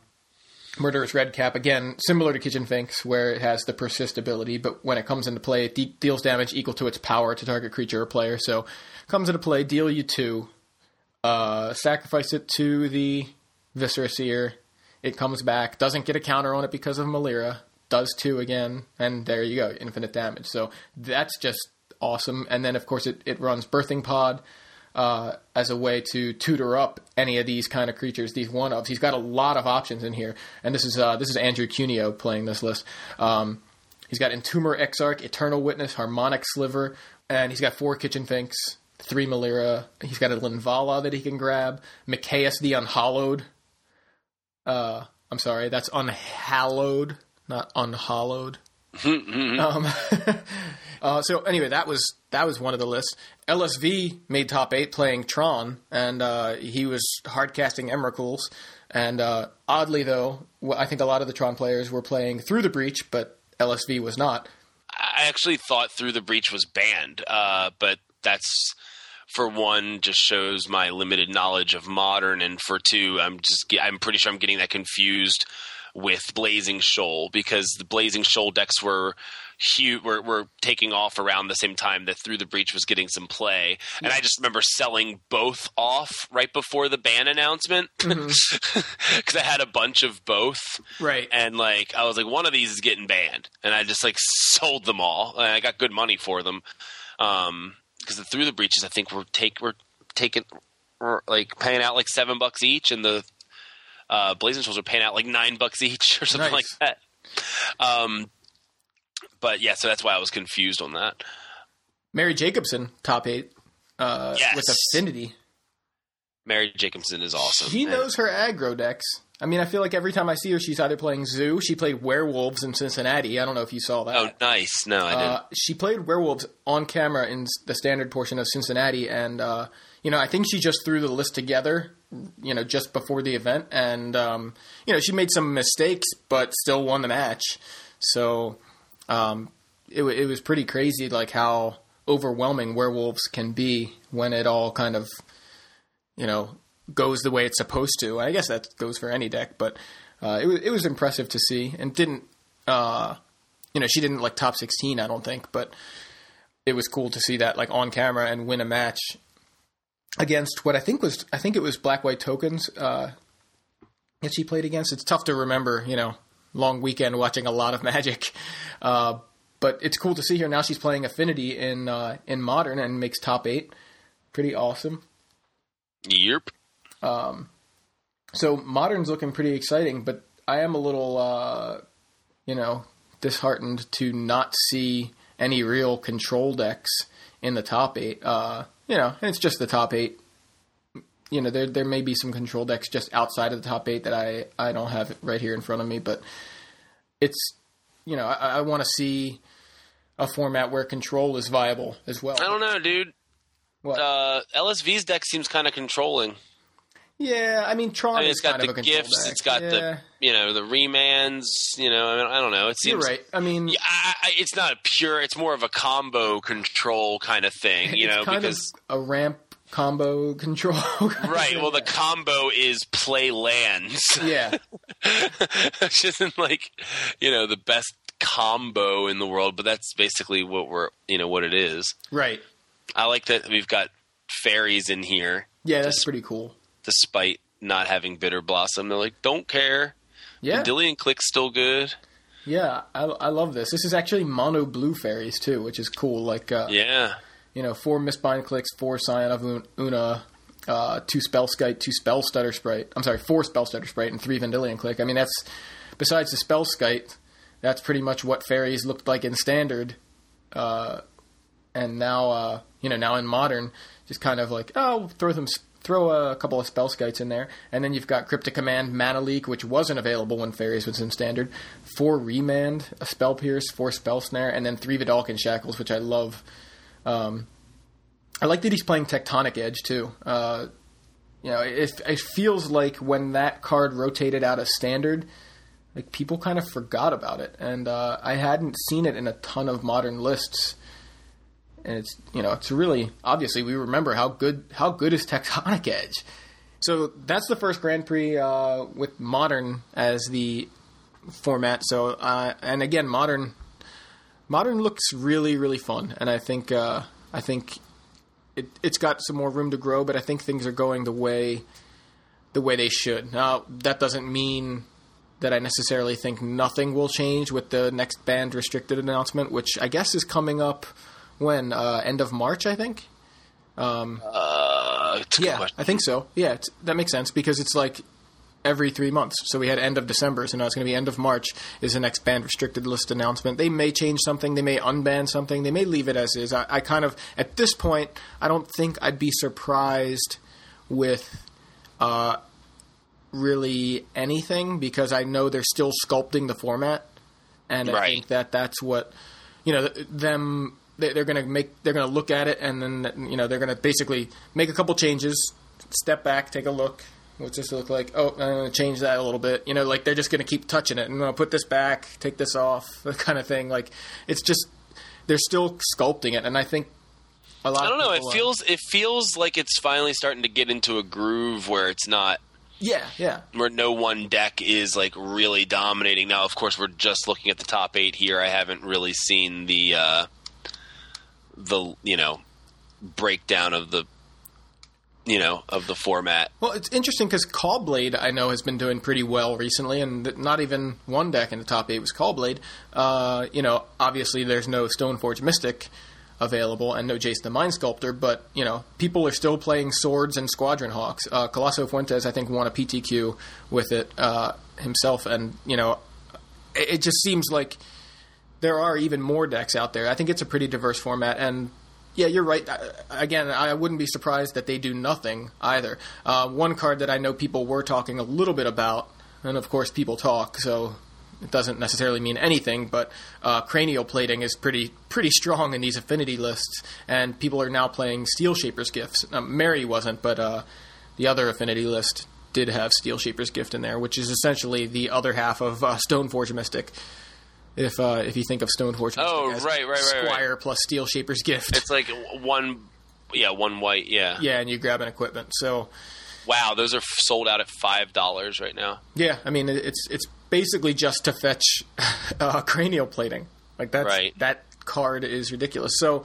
Murderous Redcap again, similar to Kitchen Finks, where it has the persist ability, but when it comes into play, it de- deals damage equal to its power to target creature or player. So comes into play, deal you two, uh, sacrifice it to the Viscera Seer. It comes back, doesn't get a counter on it because of Melira, does two again, and there you go, infinite damage. So that's just awesome. And then, of course, it, it runs Birthing Pod uh, as a way to tutor up any of these kind of creatures, these one ofs. He's got a lot of options in here, and this is uh, this is Andrew Cuneo playing this list. Um, he's got Entomber Exarch, Eternal Witness, Harmonic Sliver, and he's got four Kitchen Finks, three Melira. He's got a Linvala that he can grab, Mikaeus the Unhallowed. Uh, I'm sorry, that's unhallowed, not unhollowed. um, [LAUGHS] uh, so anyway, that was that was one of the lists. LSV made top eight playing Tron, and uh, he was hardcasting Emrakul's. And uh, oddly, though, I think a lot of the Tron players were playing through the breach, but LSV was not. I actually thought Through the Breach was banned, uh, but that's for one just shows my limited knowledge of modern, and for two, I'm just I'm pretty sure I'm getting that confused with Blazing Shoal because the Blazing Shoal decks were huge, were, were taking off around the same time that Through the Breach was getting some play, and I just remember selling both off right before the ban announcement. [LAUGHS] Because I had a bunch of both. Right. and like I was like, one of these is getting banned, and I just like sold them all, and I got good money for them, um, because the through the breaches I think we're take we're taking we're like paying out like seven bucks each, and the uh, Blazing Shoals are paying out like nine bucks each or something Nice. like that. Um, but yeah, so that's why I was confused on that. Mary Jacobson top eight uh, Yes. with Affinity. Mary Jacobson is awesome. She knows her aggro decks. I mean, I feel like every time I see her, she's either playing Zoo. She played Werewolves in Cincinnati. I don't know if you saw that. Oh, nice. No, I didn't. Uh, she played werewolves on camera in the standard portion of Cincinnati, and uh, you know I think she just threw the list together, you know, just before the event, and um, you know she made some mistakes, but still won the match. So um, it, it was pretty crazy, like how overwhelming werewolves can be when it all kind of, you know, goes the way it's supposed to. I guess that goes for any deck, but uh, it was it was impressive to see, and didn't. Uh, you know, she didn't like top 16, I don't think, but it was cool to see that like on camera and win a match against what I think was I think it was Black White Tokens uh that she played against. It's tough to remember, you know, long weekend watching a lot of [LAUGHS] Magic. Uh but it's cool to see her now she's playing Affinity in uh in modern and makes top 8. Pretty awesome. Yep. So modern's looking pretty exciting, but I am a little, uh, you know, disheartened to not see any real control decks in the top eight. Uh, you know, and it's just the top eight. You know, there there may be some control decks just outside of the top eight that I I don't have right here in front of me, but it's you know I, I want to see a format where control is viable as well. I don't know, dude. What? Uh, LSV's deck seems kind of controlling. Yeah, I mean Tron I mean, it's got the gifts. It's got Yeah, the you know the remands. You know, I, mean, I don't know. It You're seems right. I mean, Yeah, I, I, it's not a pure. It's more of a combo control kind of thing. You it's know, kind because of a ramp combo [LAUGHS] control. right. Well, the combo is play lands, yeah, [LAUGHS] which isn't like you know the best combo in the world, but that's basically what we're you know what it is. right. I like that we've got fairies in here, Yeah, that's pretty cool. Despite not having Bitterblossom. They're like, don't care. Yeah, Dillian Click's still good. yeah, I, I love this. This is actually mono blue fairies too, which is cool. Like, uh, Yeah. you know, four Mistbind Cliques, four Scion of Oona, uh, two Spellskite, two Spellstutter Sprite. I'm sorry, four Spellstutter Sprite and three Vendilion Clique. I mean, that's besides the Spellskite, that's pretty much what fairies looked like in Standard, uh, and now, uh, you know, now in Modern, just kind of like, oh, throw them. Throw a couple of Spellskites in there, and then you've got Cryptic Command, Mana Leak, which wasn't available when Fairies was in Standard. Four Remand, a Spell Pierce, four Spell Snare, and then three Vedalken Shackles, which I love. Um, I like that he's playing Tectonic Edge too. Uh, you know, it, it feels like when that card rotated out of Standard, like people kind of forgot about it, and uh, I hadn't seen it in a ton of modern lists. And it's you know it's really obviously we remember how good how good is Tectonic Edge. So that's the first Grand Prix uh, with modern as the format. So uh, and again, modern modern looks really really fun, and I think uh, I think it, it's got some more room to grow, but I think things are going the way the way they should. Now that doesn't mean that I necessarily think nothing will change with the next band restricted announcement, which I guess is coming up when uh, end of March, I think. Uh, it's a Yeah. I think so. Yeah, it's, that makes sense because it's like every three months. So we had end of December, so now it's going to be end of March is the next band restricted list announcement. They may change something, they may unban something, they may leave it as is. I, I kind of at this point, I don't think I'd be surprised with uh, really anything because I know they're still sculpting the format, and I think that that's what you know them they're going to make they're going to look at it and then you know they're going to basically make a couple changes step back take a look what's this look like oh i'm going to change that a little bit you know like they're just going to keep touching it and going to put this back take this off [LAUGHS] that kind of thing like it's just they're still sculpting it and i think a lot I don't know. It feels it feels like it's finally starting to get into a groove where it's not yeah yeah where no one deck is like really dominating. Now, of course, we're just looking at the top eight here. I haven't really seen the uh, the you know breakdown of the you know of the format. Well, it's interesting because Caw-Blade, I know, has been doing pretty well recently, and not even one deck in the top eight was Caw-Blade. Uh, you know, obviously there's no Stoneforge Mystic available and no Jason the Mind Sculptor, but, you know, people are still playing Swords and Squadron Hawks. Uh, Colosso Fuentes, I think, won a PTQ with it uh, himself, and, you know, it, it just seems like there are even more decks out there. I think it's a pretty diverse format, and yeah, you're right. Again, I wouldn't be surprised that they do nothing either. Uh, one card that I know people were talking a little bit about, and of course people talk, so it doesn't necessarily mean anything. But uh, cranial plating is pretty pretty strong in these affinity lists, and people are now playing Steelshaper's gifts. Mary wasn't, but uh, the other affinity list did have Steelshaper's gift in there, which is essentially the other half of uh, Stoneforge Mystic. If uh, if you think of Stoneforge Mystic Oh, right, right, right, right. Squire plus Steelshaper's gift, It's like one, yeah, one white, yeah. yeah, and you grab an equipment. So Wow, those are f- sold out at five dollars right now. yeah, I mean it's it's basically just to fetch [LAUGHS] uh, cranial plating. Like that's Right. that card is ridiculous. So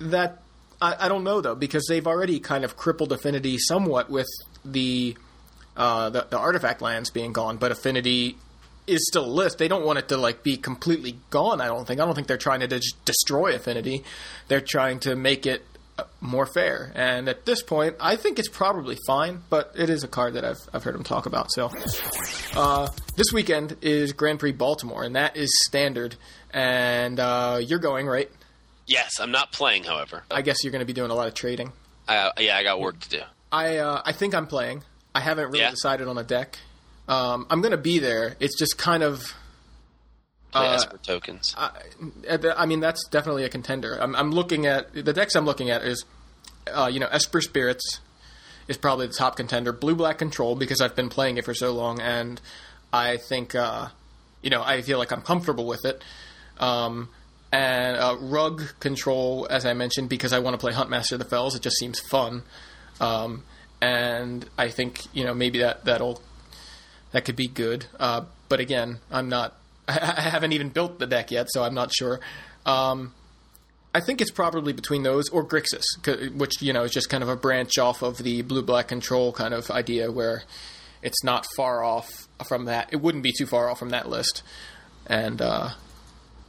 that I, I don't know though because they've already kind of crippled affinity somewhat with the uh, the, the artifact lands being gone, but affinity is still a list. They don't want it to like be completely gone. I don't think. I don't think they're trying to de- destroy affinity. They're trying to make it uh, more fair. And at this point, I think it's probably fine. But it is a card that I've I've heard them talk about. So uh, this weekend is Grand Prix Baltimore, and that is standard. And uh, you're going right. Yes, I'm not playing, however. I guess you're going to be doing a lot of trading. I, yeah, I got work to do. I uh, I think I'm playing. I haven't really Yeah? decided on a deck. Um, I'm going to be there. It's just kind of. Play Uh, Esper tokens. I, I mean, that's definitely a contender. I'm, I'm looking at the decks. I'm looking at is, uh, you know, Esper Spirits is probably the top contender. Blue Black Control because I've been playing it for so long, and I think, uh, you know, I feel like I'm comfortable with it. Um, and uh, Rug Control, as I mentioned, because I want to play Huntmaster of the Fells. It just seems fun. Um, and I think you know maybe that that'll that could be good. Uh, but again, I'm not. [LAUGHS] I, haven't even built the deck yet, so I'm not sure. Um, I think it's probably between those or Grixis, which you know is just kind of a branch off of the blue black control kind of idea, where it's not far off from that. It wouldn't be too far off from that list, and uh,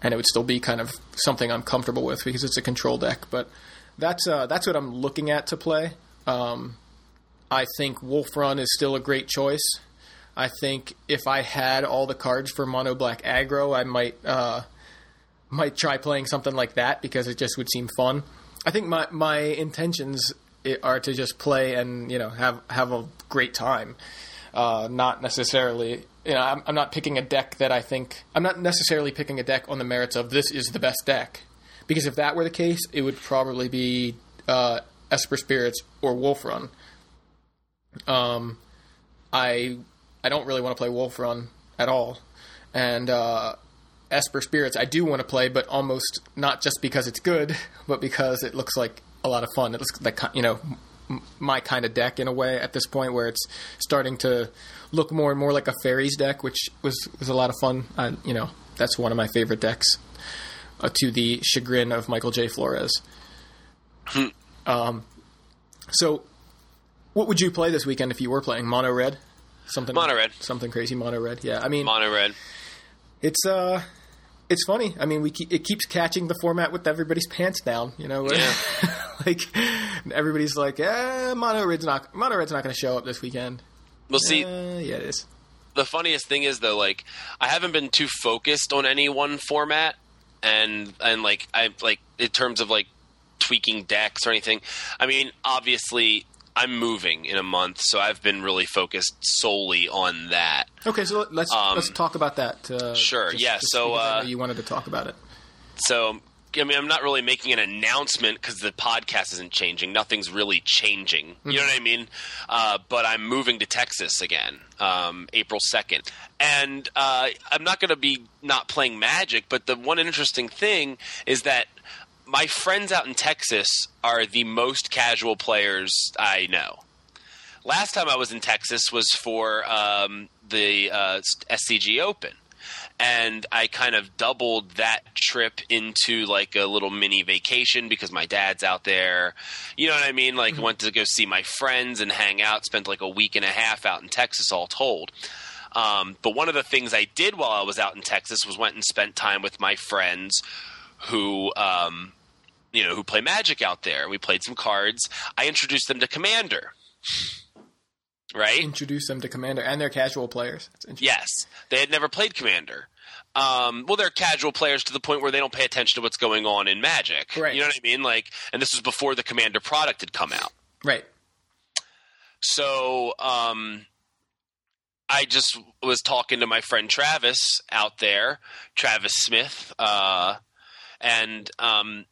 and it would still be kind of something I'm comfortable with because it's a control deck. But that's uh, that's what I'm looking at to play. Um, I think Wolf Run is still a great choice. I think if I had all the cards for Mono Black Aggro, I might uh, might try playing something like that because it just would seem fun. I think my my intentions are to just play and you know have have a great time, uh, not necessarily. You know, I'm, I'm not picking a deck that I think I'm not necessarily picking a deck on the merits of this is the best deck, because if that were the case, it would probably be uh, Esper Spirits or Wolf Run. Um, I I don't really want to play Wolf Run at all. and uh, Esper Spirits I do want to play, but almost not just because it's good, [LAUGHS] but because it looks like a lot of fun. It looks like you know my kind of deck in a way at this point, where it's starting to look more and more like a fairies deck, which was was a lot of fun. I, you know, that's one of my favorite decks, uh, to the chagrin of Michael J. Flores. um, so, what would you play this weekend if you were playing mono red? Something Mono red. something crazy mono red. Yeah, I mean, Mono red. it's uh it's funny. I mean, we keep, it keeps catching the format with everybody's pants down. You know, Yeah. [LAUGHS] like everybody's like, "Eh, mono red's not mono red's not going to show up this weekend." We'll see, Uh, yeah, it is. the funniest thing is though, like I haven't been too focused on any one format, and and like I like in terms of like tweaking decks or anything. I mean, obviously. I'm moving in a month, so I've been really focused solely on that. Okay, so let's Um, let's talk about that. Uh, sure, yeah, so, because I know uh, you wanted to talk about it. So, I mean, I'm not really making an announcement because the podcast isn't changing. Nothing's really changing. You know what I mean? Uh, but I'm moving to Texas again, um, April 2nd. And uh, I'm not going to be not playing Magic, but the one interesting thing is that my friends out in Texas are the most casual players I know. Last time I was in Texas was for um, the uh, SCG Open and I kind of doubled that trip into like a little mini vacation because my dad's out there. You know what I mean? Like went to go see my friends and hang out. Spent like a week and a half out in Texas, all told. Um, but one of the things I did while I was out in Texas was went and spent time with my friends who. Um, you know, who play Magic out there. We played some cards. I introduced them to Commander. Right? Introduce them to Commander and their casual players. Yes, they had never played Commander. Um, well, they're casual players to the point where they don't pay attention to what's going on in Magic. Right. You know what I mean? Like, and this was before the Commander product had come out. Right. So, um, I just was talking to my friend Travis out there, Travis Smith, uh, and um,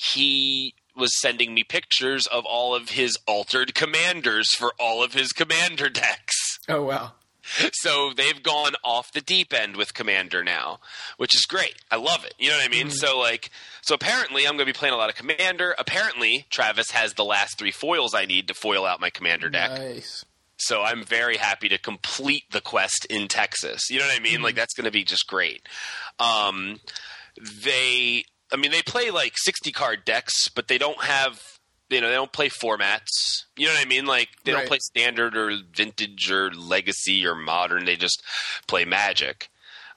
he was sending me pictures of all of his altered commanders for all of his commander decks. Oh wow. so they've gone off the deep end with commander now which is great. I love it. You know what i mean? So like so apparently i'm going to be playing a lot of commander. Apparently travis has the last three foils i need to foil out my commander deck. Nice. so i'm very happy to complete the quest in texas. You know what i mean? Like that's going to be just great. Um they i mean they play like 60 card decks but they don't have you know they don't play formats. You know what i mean? Like they Right. don't play standard or vintage or legacy or modern. They just play magic.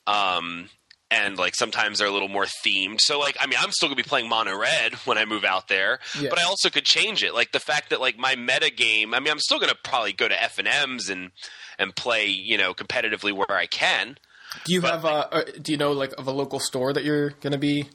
Um and like sometimes they're a little more themed. So like i mean i'm still gonna be playing mono red [LAUGHS] when i move out there but i also could change it. Like the fact that like my meta game i mean i'm still gonna probably go to f&ms and and play you know competitively where i can. Do you But- have uh, uh, do you know like of a local store that you're going to be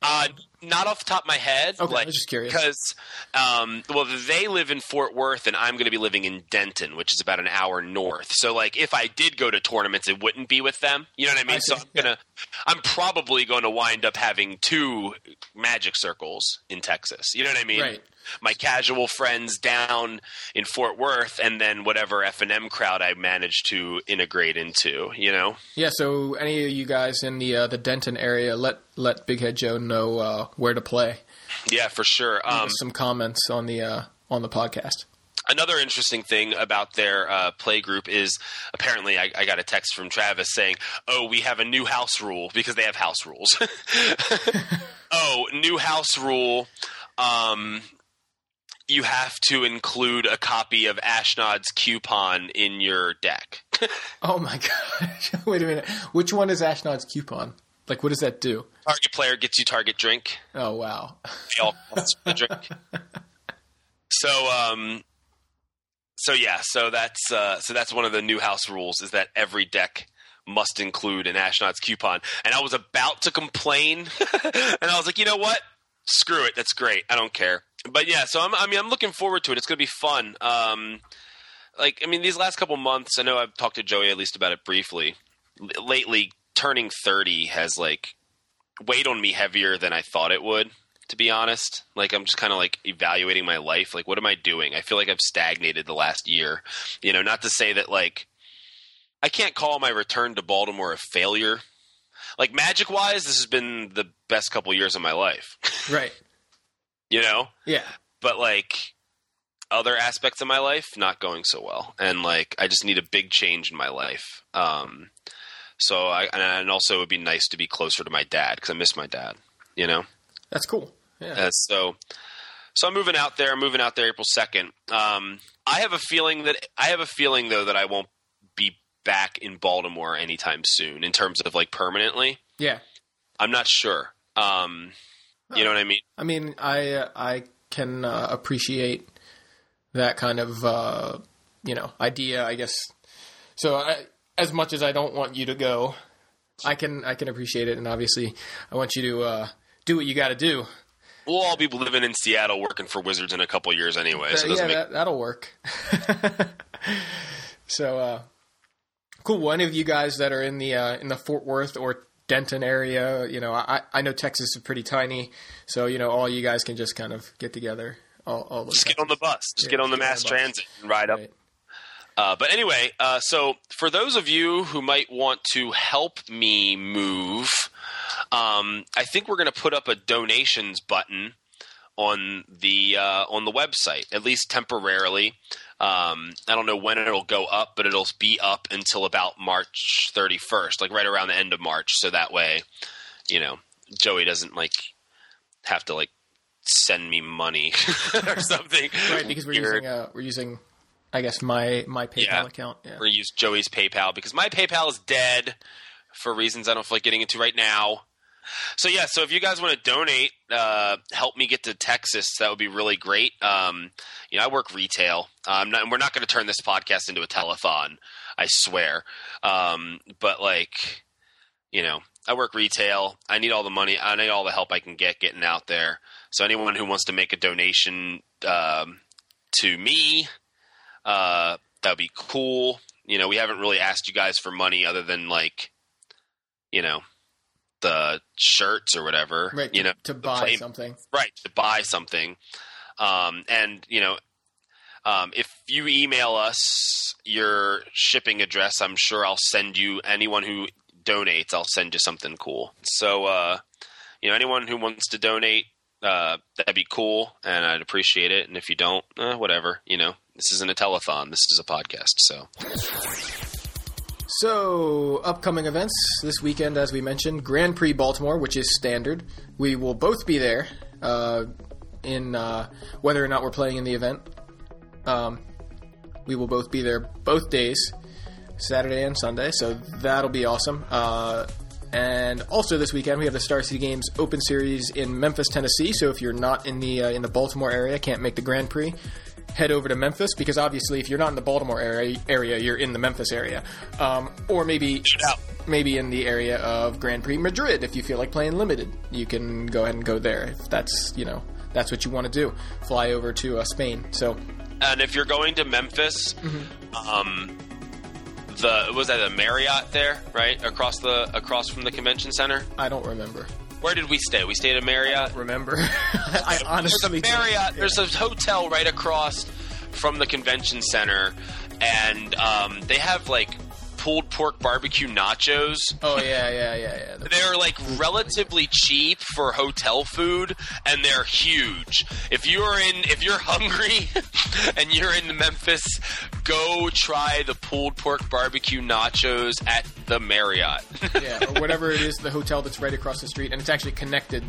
Uh, not off the top of my head. Okay, I like, was just curious. because, um, well, they live in Fort Worth, and I'm going to be living in Denton, which is about an hour north. So, like, if I did go to tournaments, it wouldn't be with them. You know what I mean? I so I'm gonna, I'm probably going to wind up having two magic circles in Texas. You know what I mean? Right. My casual friends down in Fort Worth, and then whatever F and M crowd I manage to integrate into. You know? Yeah, so any of you guys in the uh, the Denton area, let let Big Head Joe know uh, where to play. Yeah, for sure. Um, some comments on the uh, on the podcast. Another interesting thing about their uh, play group is apparently I, I got a text from Travis saying, "Oh, we have a new house rule because they have house rules." [LAUGHS] [LAUGHS] oh, new house rule. Um, you have to include a copy of Ashnod's coupon in your deck. [LAUGHS] Oh my gosh! [LAUGHS] Wait a minute. Which one is Ashnod's coupon? Like, what does that do? target player gets you target drink. Oh wow! They all the drink. [LAUGHS] So, um, so yeah, so that's uh, so that's one of the new house rules is that every deck must include an Ashnod's coupon. And I was about to complain, and I was like, you know what? Screw it. That's great. I don't care. But yeah, so I'm, I mean, I'm looking forward to it. It's going to be fun. Um, like, I mean, these last couple months, I know I've talked to Joey at least about it briefly. L- lately, turning 30 has like weighed on me heavier than I thought it would to be honest. Like I'm just kind of like evaluating my life. Like what am I doing? I feel like I've stagnated the last year. You know, not to say that like I can't call my return to Baltimore a failure. Like magic wise, this has been the best couple years of my life. Right. You know, Yeah. but like other aspects of my life not going so well and like i just need a big change in my life um so i and also it would be nice to be closer to my dad because i miss my dad you know That's cool. Yeah. uh, so so i'm moving out there i'm moving out there april 2nd um i have a feeling that i have a feeling though that i won't be back in baltimore anytime soon in terms of like permanently yeah. i'm not sure um you know what i mean I mean, I I can uh, appreciate that kind of uh, you know idea. I guess. So I, as much as I don't want you to go, I can I can appreciate it, and obviously I want you to uh, do what you got to do. we'll all be living in seattle working for wizards in a couple years anyway so yeah, make that, that'll work. [LAUGHS] so uh, cool. One of you guys that are in the uh, in the Fort Worth or Denton area, you know, I I know Texas is pretty tiny, so you know all you guys can just kind of get together. All, all just get on the bus. Just Yeah, get on the get on mass the transit and ride up. Right. Uh, but anyway, uh, so for those of you who might want to help me move, um, I think we're going to put up a donations button on the uh, on the website, at least temporarily. Um, I don't know when it'll go up, but it'll be up until about March 31st, like right around the end of March. So that way, you know, Joey doesn't like have to like send me money [LAUGHS] or something. right because we're using uh, we're using I guess my my PayPal Yeah. account. Yeah. or use Joey's PayPal because my PayPal is dead for reasons I don't feel like getting into right now. So yeah, so if you guys want to donate, uh, help me get to Texas, that would be really great. Um, you know, I work retail. Um, not, we're not going to turn this podcast into a telethon, I swear. Um, but like, you know, I work retail. I need all the money. I need all the help I can get getting out there. So anyone who wants to make a donation um, to me, uh, that would be cool. You know, we haven't really asked you guys for money other than like, you know, the shirts or whatever. Right. You to, know, to buy play- something. right to buy something um, and you know um, if you email us your shipping address i'm sure i'll send you anyone who donates i'll send you something cool so uh, you know anyone who wants to donate uh, that'd be cool and i'd appreciate it and if you don't uh, whatever you know this isn't a telethon this is a podcast so So, upcoming events this weekend, as we mentioned, Grand Prix Baltimore, which is standard. We will both be there, uh, in uh, whether or not we're playing in the event. Um, we will both be there both days, Saturday and Sunday. So that'll be awesome. Uh, and also this weekend we have the Star City Games Open Series in Memphis, Tennessee. So if you're not in the uh, in the Baltimore area, can't make the Grand Prix, head over to Memphis because obviously if you're not in the Baltimore area, area you're in the Memphis area, um, or maybe maybe in the area of Grand Prix Madrid if you feel like playing limited. You can go ahead and go there if that's you know that's what you want to do. Fly over to uh, Spain. So and if you're going to memphis um, the was that the marriott there right across the across from the convention center I don't remember. Where did we stay? We stayed at Marriott. Remember? [LAUGHS] I honestly There's a Marriott. There's a hotel right across from the convention center, and um, they have like pulled pork barbecue nachos. Oh yeah, yeah, yeah, yeah. They're like relatively cheap for hotel food, and they're huge. If you're in, if you're [LAUGHS] hungry, and you're in Memphis, go try the pulled pork barbecue nachos at the Marriott. yeah, or whatever it is, the hotel that's right across the street, and it's actually connected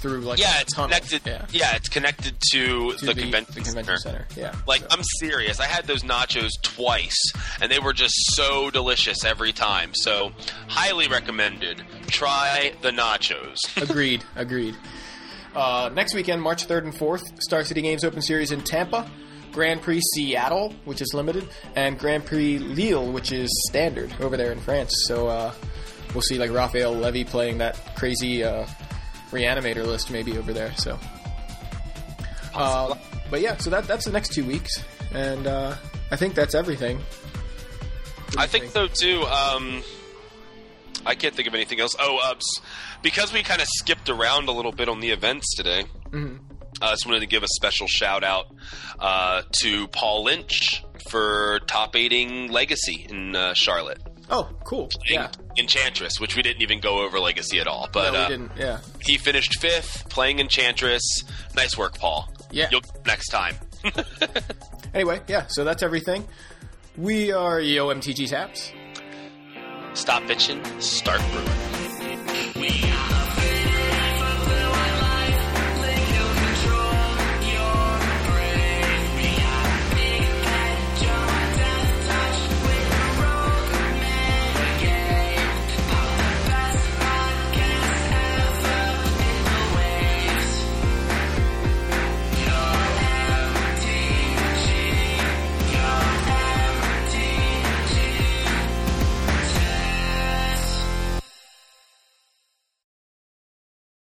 through like yeah, it's tunnel. connected. Yeah, Yeah. it's connected to, to the, convention, the convention center. center. Yeah, Like so- I'm serious. I had those nachos twice, and they were just so delicious every time. So highly recommended. Try the nachos. [LAUGHS] agreed, agreed. Uh, next weekend, March third and fourth, Star City Games Open Series in Tampa. Grand Prix Seattle, which is limited, and Grand Prix Lille, which is standard over there in France. So uh, we'll see like Raphael Levy playing that crazy uh, reanimator list maybe over there. So, uh, but yeah, so that that's the next two weeks, and uh, I think that's everything. I you think so too. Um, I can't think of anything else. Oh, uh, because we kind of skipped around a little bit on the events today. Mm-hmm. I just wanted to give a special shout out uh, to Paul Lynch for top aiding Legacy in uh, Charlotte. Oh, cool. Yeah. Enchantress, which we didn't even go over Legacy at all. But no, we uh, didn't. Yeah. he finished fifth playing Enchantress. Nice work, Paul. Yeah. You'll next time. [LAUGHS] Anyway, yeah. So that's everything. We are Yo! MTG Taps. Stop bitching, start brewing.